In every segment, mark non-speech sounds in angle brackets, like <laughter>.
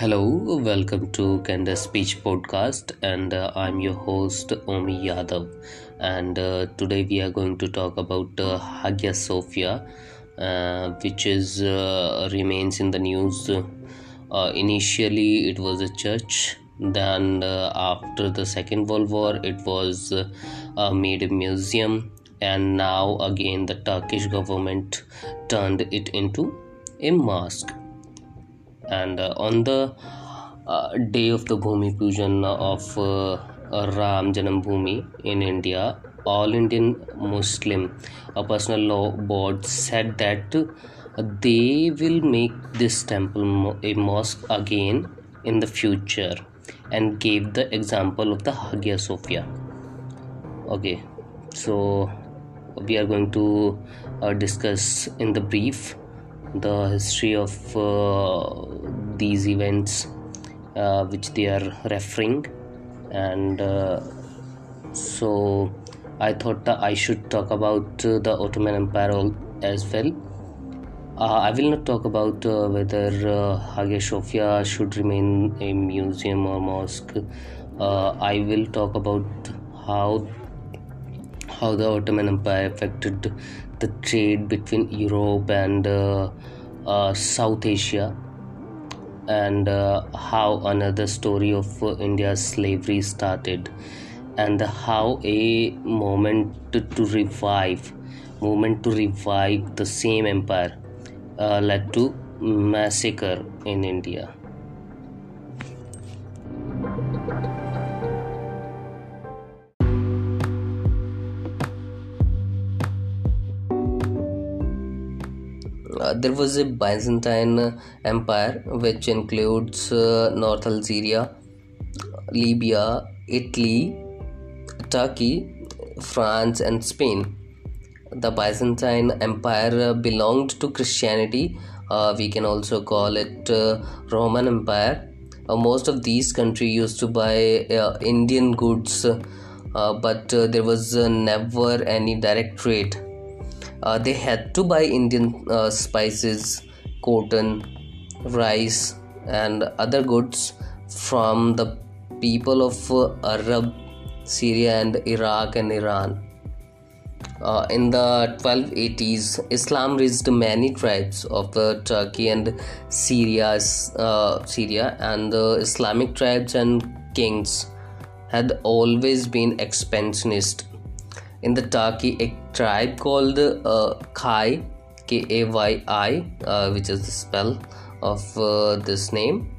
Hello, welcome to Kanda Speech Podcast, and uh, I'm your host Omi Yadav. And uh, today we are going to talk about uh, Hagia Sophia, uh, which is uh, remains in the news. Uh, initially, it was a church. Then, after the Second World War, it was made a museum, and now again the Turkish government turned it into a mosque and uh, on the uh, day of the Bhumi Pujan of uh, Ram Janam Bhumi in India, All Indian Muslim a personal law board said that they will make this temple a mosque again in the future and gave the example of the Hagia Sophia. Okay, so we are going to uh, discuss in the brief the history of uh, these events uh, which they are referring. And uh, so i thought i should talk about the ottoman empire as well. Uh, i will not talk about uh, whether uh, hagia sophia should remain a museum or mosque. I will talk about how how the Ottoman Empire affected the trade between Europe and uh, uh, South Asia, and uh, how another story of India's slavery started, and how a moment to, to revive, movement to revive the same empire, uh, led to massacre in India. There was a Byzantine Empire which includes uh, North Algeria, Libya, Italy, Turkey, France, and Spain. The Byzantine Empire uh, belonged to Christianity. Uh, we can also call it uh, Roman Empire. Uh, most of these countries used to buy uh, Indian goods, uh, but uh, there was uh, never any direct trade uh, they had to buy Indian uh, spices, cotton, rice, and other goods from the people of uh, Arab, Syria, and Iraq and Iran. Uh, in the 1280s, Islam reached many tribes of uh, Turkey and Syria, uh, Syria, and the Islamic tribes and kings had always been expansionist in the Turkey, a tribe called uh, Kai, K A Y I, uh, which is the spell of uh, this name.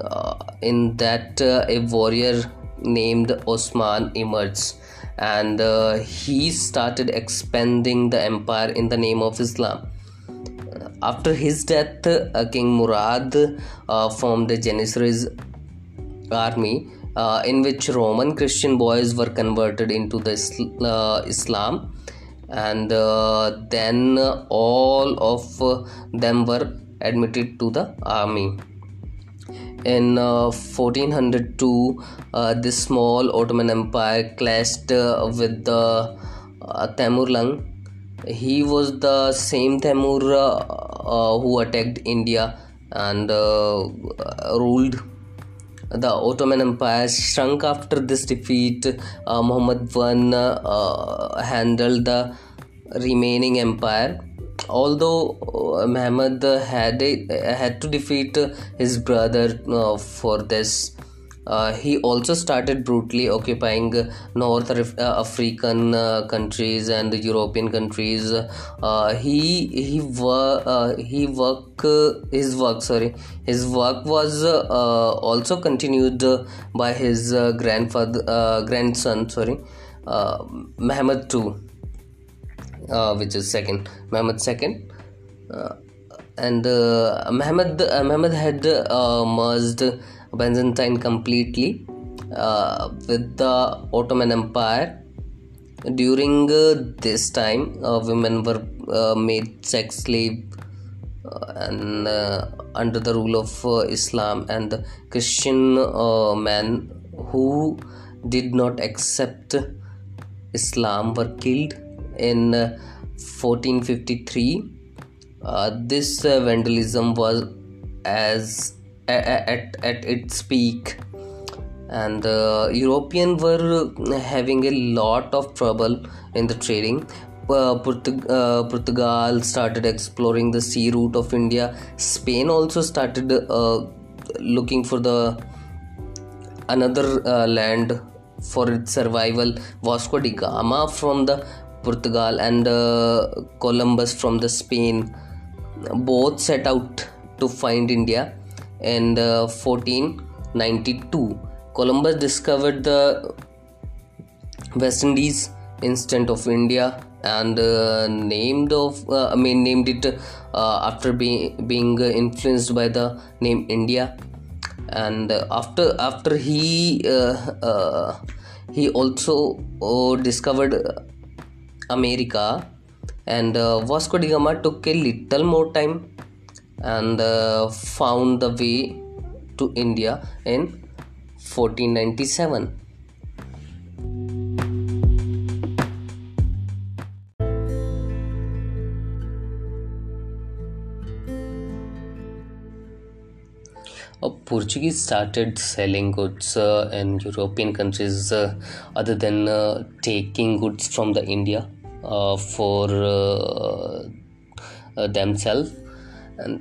Uh, in that, uh, a warrior named Osman emerged and uh, he started expanding the empire in the name of Islam. After his death, King Murad formed the Janissaries army uh, in which Roman Christian boys were converted into the uh, Islam, and uh, then all of uh, them were admitted to the army. In uh, 1402, uh, this small Ottoman Empire clashed uh, with the uh, Temurlang. He was the same Temur uh, uh, who attacked India and uh, ruled the Ottoman Empire shrunk after this defeat. Uh, Muhammad I uh, handled the remaining empire. Although uh, Muhammad had a, had to defeat his brother uh, for this, uh, he also started brutally occupying North uh, African uh, countries and European countries. Uh, he he wor- uh, he work uh, his work sorry his work was also continued by his grandfather grandson sorry uh, Muhammad II, which is second Muhammad second. And uh, Muhammad uh, Muhammad had merged Byzantine completely uh, with the Ottoman Empire. During uh, this time, uh, women were uh, made sex slave uh, and under the rule of Islam, and the Christian men who did not accept Islam were killed in uh, 1453 uh, this uh, vandalism was as at, at its peak and uh, european were having a lot of trouble in the trading uh, Portug- uh, Portugal started exploring the sea route of India. Spain also started uh, looking for the another uh, land for its survival. Vasco da Gama from the Portugal and uh, Columbus from the Spain both set out to find India. In 1492, uh, Columbus discovered the West Indies instant of India and uh, named of uh, I mean named it uh, after being being influenced by the name India. And after after he uh, uh, he also uh, discovered America and Vasco da Gama took a little more time and found the way to India in 1497 Uh, Portuguese started selling goods uh, in European countries uh, other than uh, taking goods from the India uh, for uh, themselves.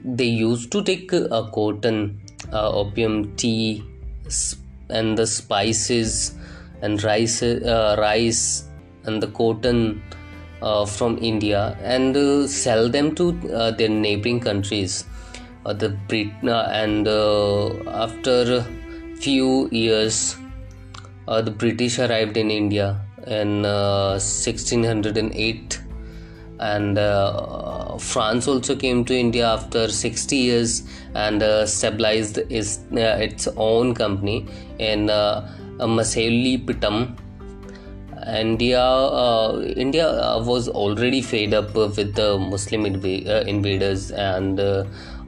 They used to take a cotton, opium, tea, and the spices and rice, rice and the cotton from India and sell them to their neighboring countries. Uh, the Brit uh, and uh, after few years the British arrived in India in 1608 and uh, France also came to India after 60 years and uh, stabilized its, uh, its own company in uh, Pitam. India, India was already fed up with the Muslim invaders and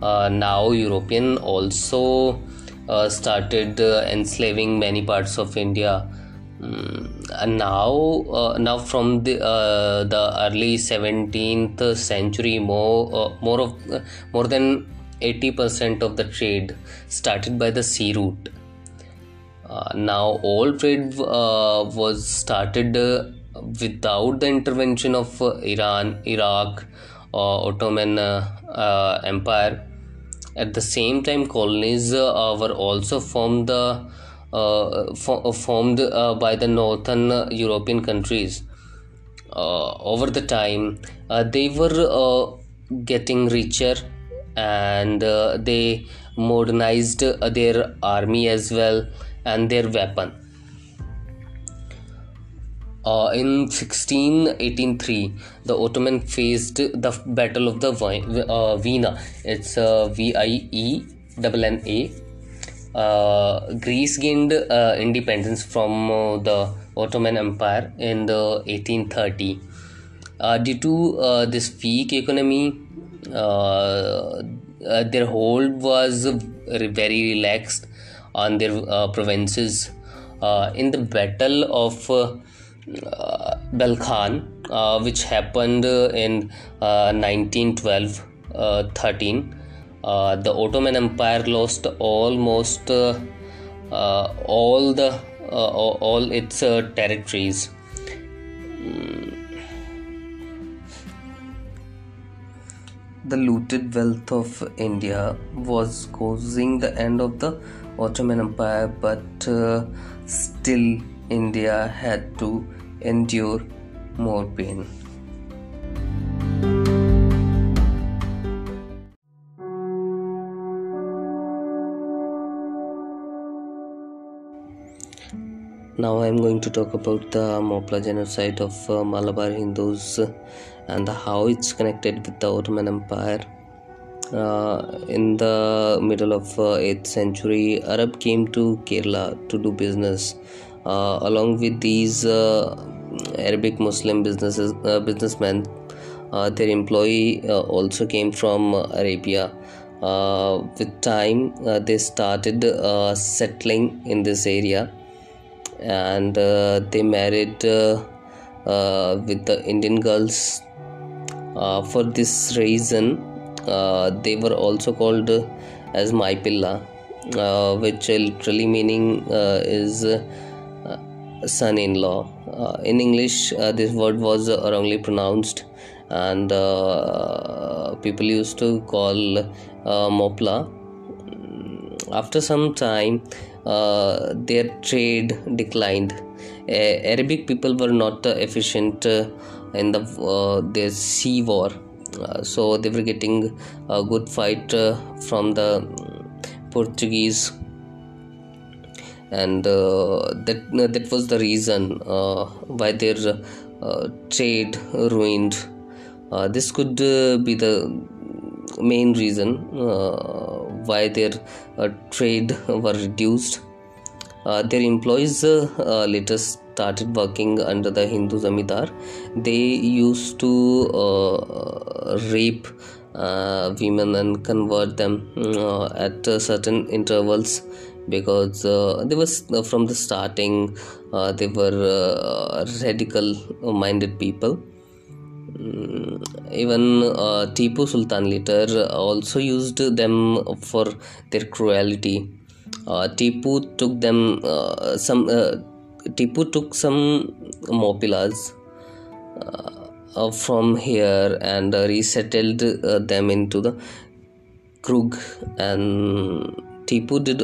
uh, now European also uh, started uh, enslaving many parts of India. Mm, now, uh, now from the uh, the early 17th century, more uh, more of more than 80% of the trade started by the sea route. now, all trade was started without the intervention of Iran, Iraq, or Ottoman Empire at the same time, colonies uh, were also formed uh, uh, formed by the northern European countries. over the time, they were getting richer and they modernized their army as well and their weapon uh, in 1683, the Ottoman faced the Battle of the uh, Vienna. It's uh, V I E N A. Uh, Greece gained uh, independence from uh, the Ottoman Empire in the 1830. Uh, due to this weak economy, their hold was very relaxed on their provinces. in the Battle of uh, Balkan, uh, which happened in 1912 uh, the Ottoman Empire lost almost uh, uh, all the uh, all its territories. Hmm. the looted wealth of India was causing the end of the Ottoman Empire, but uh, still India had to endure more pain. Now I'm going to talk about the Mopla genocide of uh, Malabar Hindus and how it's connected with the Ottoman Empire. Uh, in the middle of uh, 8th century, Arab came to Kerala to do business uh, along with these uh, Arabic Muslim businesses uh, businessmen, their employee also came from Arabia. with time, they started settling in this area, and they married with the Indian girls. for this reason, they were also called as Maipilla uh, which literally meaning uh, is uh, son-in-law. Uh, in English, uh, this word was wrongly pronounced, and people used to call Mopla. After some time, Uh, their trade declined. Arabic people were not efficient uh, in the uh, their sea war. Uh, so they were getting a good fight uh, from the um, Portuguese. And uh, that that was the reason why their trade ruined. This could be the main reason why their trade were reduced uh, their employees uh, uh, later started working under the Hindu zamindar. They used to rape women and convert them at certain intervals because uh, they uh, from the starting uh, they were radical minded people even Tipu Sultan later also used them for their cruelty. Uh, Tipu took them uh, some uh, Tipu took some Mopilas uh, from here and resettled them into the Coorg and Tipu did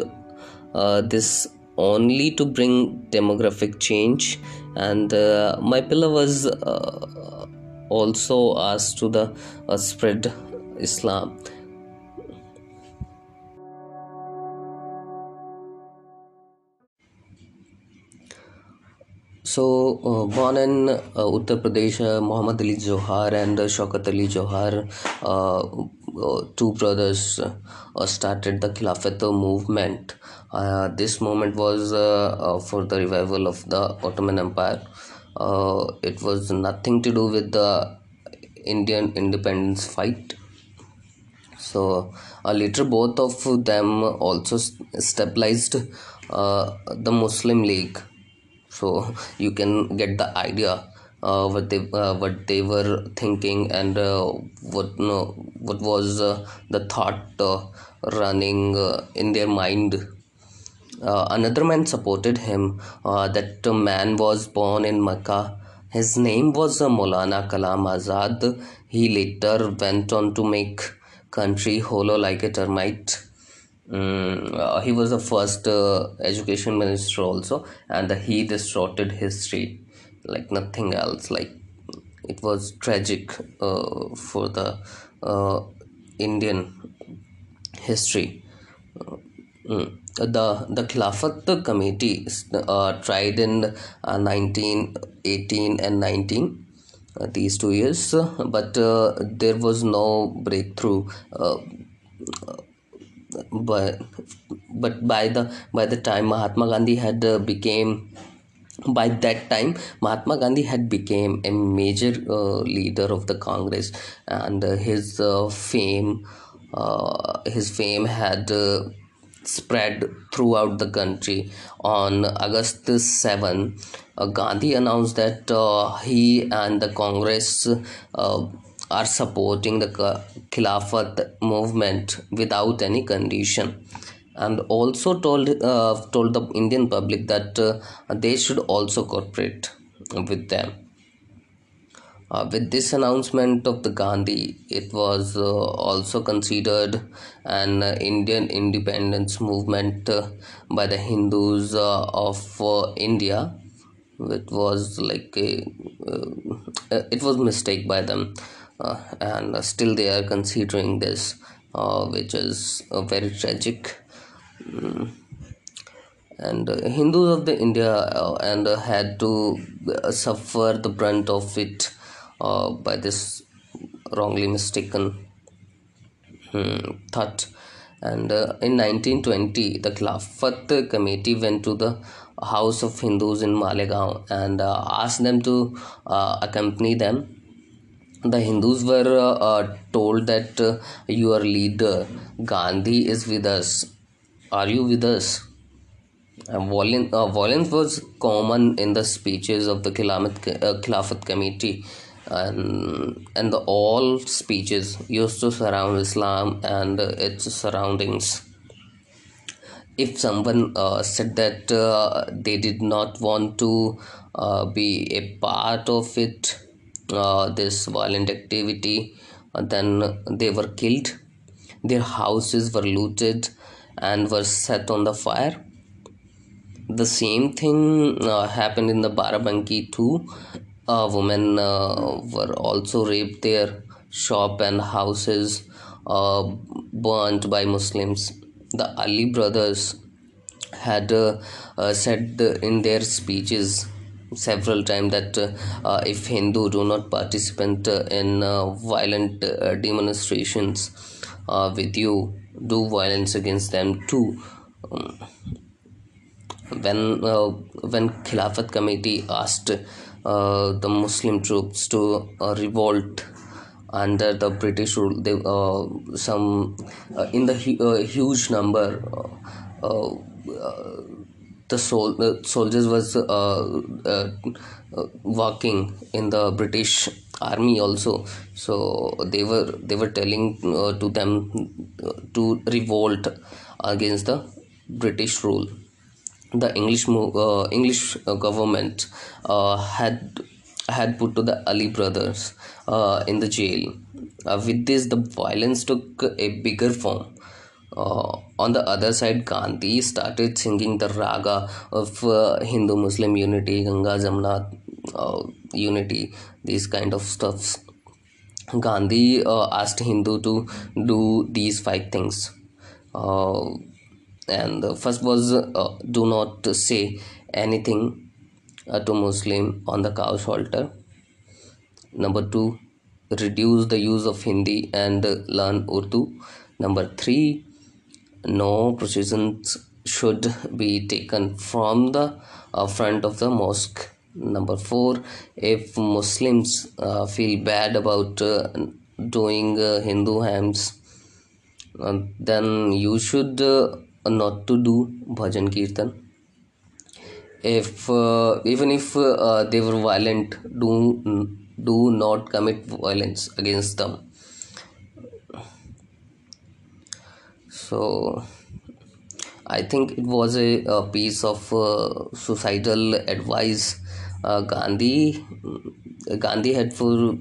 this only to bring demographic change. And uh, Maipilla was uh, also as to the uh, spread Islam So, uh, born in uh, Uttar Pradesh, uh, Muhammad Ali Johar and uh, Shaukat Ali Johar, uh, uh, two brothers, uh, started the Khilafat movement. this movement was for the revival of the Ottoman Empire. It was nothing to do with the Indian independence fight. So, later, both of them also stabilized the Muslim League so you can get the idea uh, what they uh, what they were thinking and uh, what no, what was uh, the thought uh, running uh, in their mind another man supported him. That man was born in Mecca his name was Maulana Kalam Azad. He later went on to make country hollow like a termite. Mm, uh, he was the first uh, education minister also and he distorted history like nothing else. Like it was tragic uh, for the uh, indian history. Uh, mm. The the Khilafat committee uh, tried in 1918 and 19 these two years but there was no breakthrough but but by the by the time Mahatma Gandhi had uh, became by that time Mahatma Gandhi had became a major uh, leader of the Congress and uh, his uh, fame uh, his fame had uh, spread throughout the country on August 7 Gandhi announced that he and the Congress are supporting the Khilafat movement without any condition and also told uh, told the Indian public that uh, they should also cooperate with them. Uh, with this announcement of the Gandhi, it was uh, also considered an Indian independence movement uh, by the Hindus uh, of India. It was like a, it was mistake by them uh, and still they are considering this uh, which is uh, very tragic mm. and uh, hindus of the india uh, and uh, had to suffer the brunt of it by this wrongly mistaken hmm, thought and in 1920 the Khilafat committee went to the house of hindus in malegaon and asked them to accompany them the Hindus were uh, uh, told that uh, your leader Gandhi is with us. Are you with us? violence, uh, violence was common in the speeches of the Khilafat, uh, Khilafat committee, and and the all speeches used to surround Islam and its surroundings. if someone uh, said that uh, they did not want to uh, be a part of it, uh, this violent activity, uh, then they were killed. Their houses were looted and were set on the fire. The same thing uh, happened in the Barabanki too. Uh, women uh, were also raped there. Shop and houses uh, burnt by Muslims. The Ali brothers had uh, uh, said in their speeches several times that uh, if Hindu do not participate in violent demonstrations with you, do violence against them too. Um, when when Khilafat committee asked Uh, the Muslim troops to uh, revolt under the British rule, they uh, some uh, in the huge number the sol- uh, soldiers was uh, uh, working in the British army also. So they were they were telling to them to revolt against the British rule the English uh, English government uh, had had put to the Ali brothers uh, in the jail. with this, the violence took a bigger form. Uh, on the other side, Gandhi started singing the raga of uh, Hindu Muslim unity, Ganga Jamna uh, unity, these kind of stuffs. Gandhi asked Hindu to do these five things and the first was uh, do not say anything uh, to muslim on the couch altar number 2 reduce the use of hindi and learn urdu. Number 3 no processions should be taken from the uh, front of the mosque. Number 4 if muslims uh, feel bad about uh, doing uh, hindu hymns then you should not to do bhajan kirtan. If uh, even if uh, they were violent do do not commit violence against them. So i think it was a, a piece of uh, suicidal advice. Uh, gandhi gandhi had for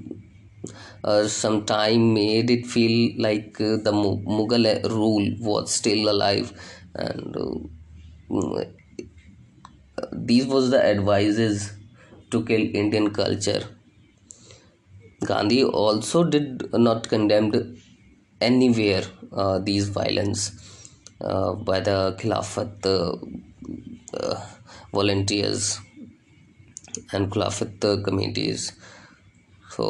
uh, some time made it feel like uh, the Mughal rule was still alive. And uh, these was the advices to kill indian culture. Gandhi also did not condemned anywhere uh, these violence uh, by the khilafat uh, uh, volunteers and khilafat committees so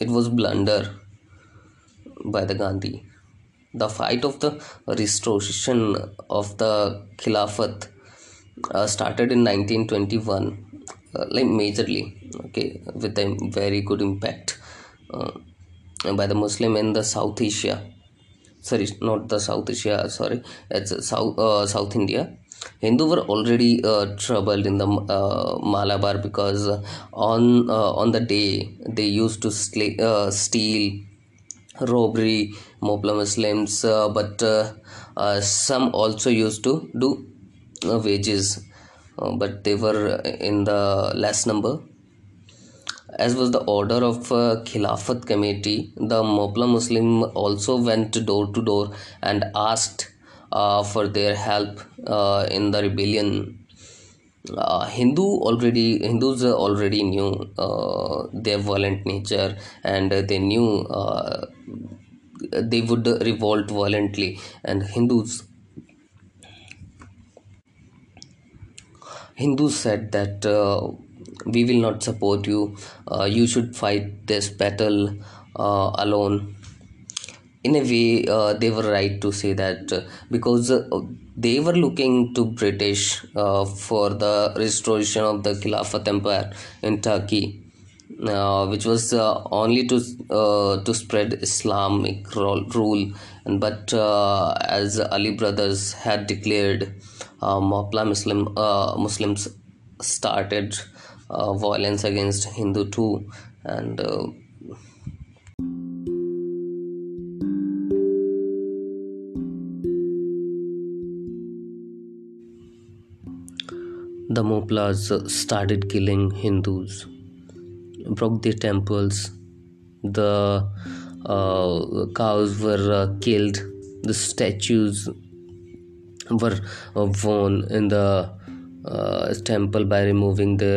it was blunder by the gandhi the fight of the restoration of the Khilafat uh, started in 1921, uh, like majorly, okay, with a very good impact uh, by the Muslim in the South Asia. Sorry, not the South Asia. Sorry, it's South uh, South India. Hindu were already uh, troubled in the uh, Malabar because on on the day they used to steal robbery Mopla Muslims uh, but uh, uh, some also used to do wages. But they were in the less number. As was the order of uh, Khilafat committee, the Mopla Muslim also went door to door and asked uh, for their help uh, in the rebellion. Hindu already Hindus already knew their violent nature and they knew they would revolt violently and hindus hindus said that uh, we will not support you uh, you should fight this battle uh, alone in a way uh, they were right to say that uh, because uh, they were looking to british for the restoration of the khilafat empire in turkey uh, which was uh, only to uh, to spread Islamic rule, but uh, as Ali brothers had declared, uh, Muslim uh, Muslims started uh, violence against Hindu too, and the Moplas started killing Hindus, broke their temples, the uh, cows were uh, killed, the statues were uh, worn in the uh, temple by removing the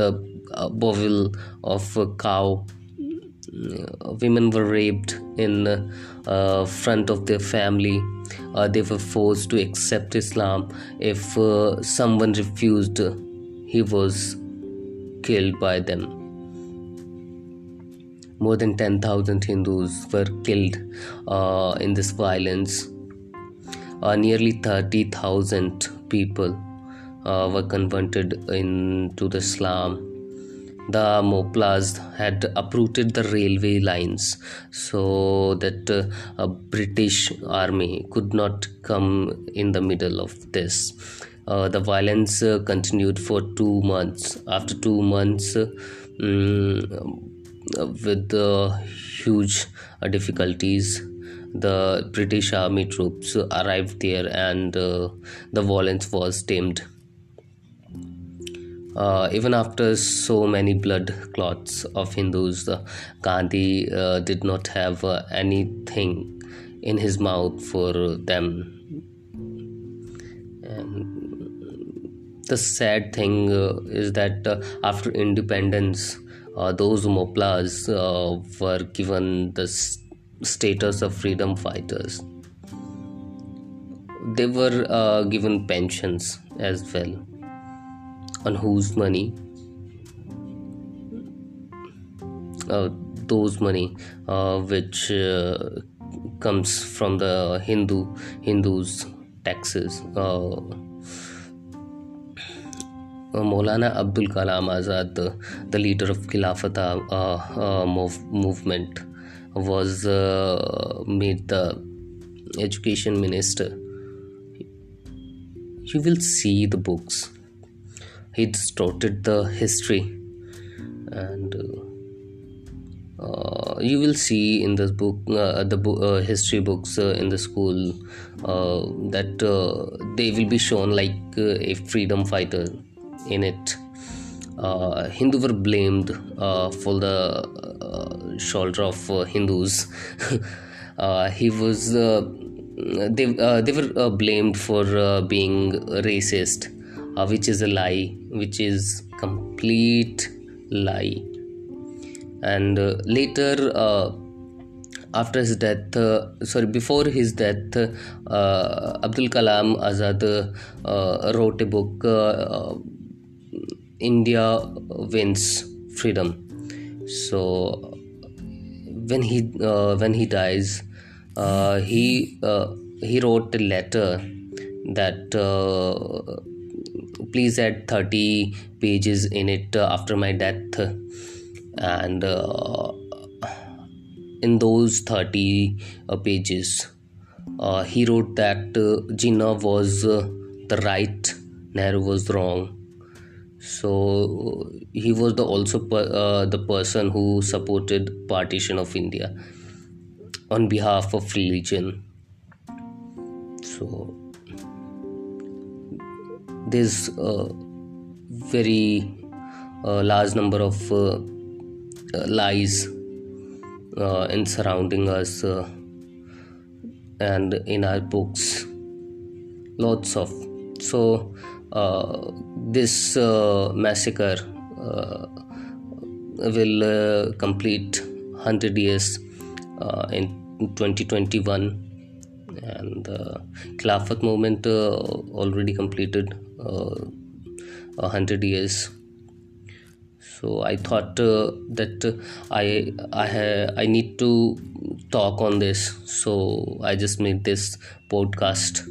the uh, bovil of a cow. Women were raped in uh, front of their family. Uh, they were forced to accept Islam. If uh, someone refused, he was killed by them. More than 10,000 Hindus were killed uh, in this violence. Uh, nearly 30,000 people uh, were converted into the Islam the Moplas had uprooted the railway lines so that uh, a British army could not come in the middle of this. Uh, the violence uh, continued for two months. After two months, um, with huge uh, difficulties, the British army troops arrived there and uh, the violence was tamed. Uh, even after so many blood clots of Hindus, uh, Gandhi uh, did not have uh, anything in his mouth for them. The sad thing uh, is that uh, after independence, those Moplas were given the status of freedom fighters. They were given pensions as well on whose money uh, those money uh, which uh, comes from the Hindu Hindus taxes. Uh, uh Maulana Abdul Kalam Azad, the, leader of Khilafat uh, uh, mov- movement, was made the education minister. You will see the books he distorted the history. And uh, uh, you will see in this book uh, the bo- uh, history books uh, in the school uh, that they will be shown like a freedom fighter in it. Hindu were blamed for the shoulder of hindus. <laughs> He was they, they were blamed for being racist uh, which is a lie which is complete lie. And uh, later uh, after his death uh, sorry before his death uh, abdul kalam azad uh, wrote a book india wins freedom. So when he when he dies he he wrote a letter that please add 30 pages in it uh, after my death. And uh, in those 30 uh, pages uh, he wrote that uh, Jinnah was uh, the right Nehru was wrong. So he was the also per, the person who supported partition of India on behalf of religion. So there's a very uh, large number of uh, uh, lies uh, in surrounding us uh, and in our books. Lots of so uh, this massacre will complete 100 years in 2021 and the Khilafat movement uh, already completed uh, a hundred years. So I thought uh, that I I I need to talk on this. So I just made this podcast.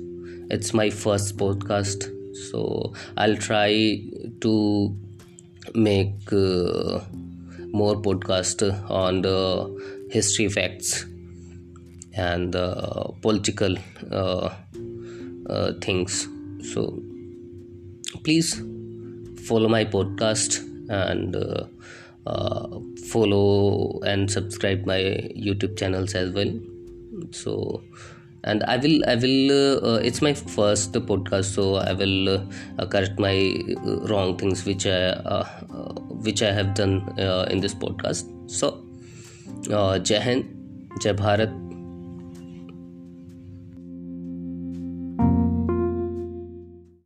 It's my first podcast. So I'll try to make uh, more podcast on the history facts and uh, political uh, uh, things so please follow my podcast and uh, uh, follow and subscribe my youtube channels as well. So and i will i will uh, uh, it's my first podcast so i will uh, correct my wrong things which i which i have done in this podcast. So jai hind jai bharat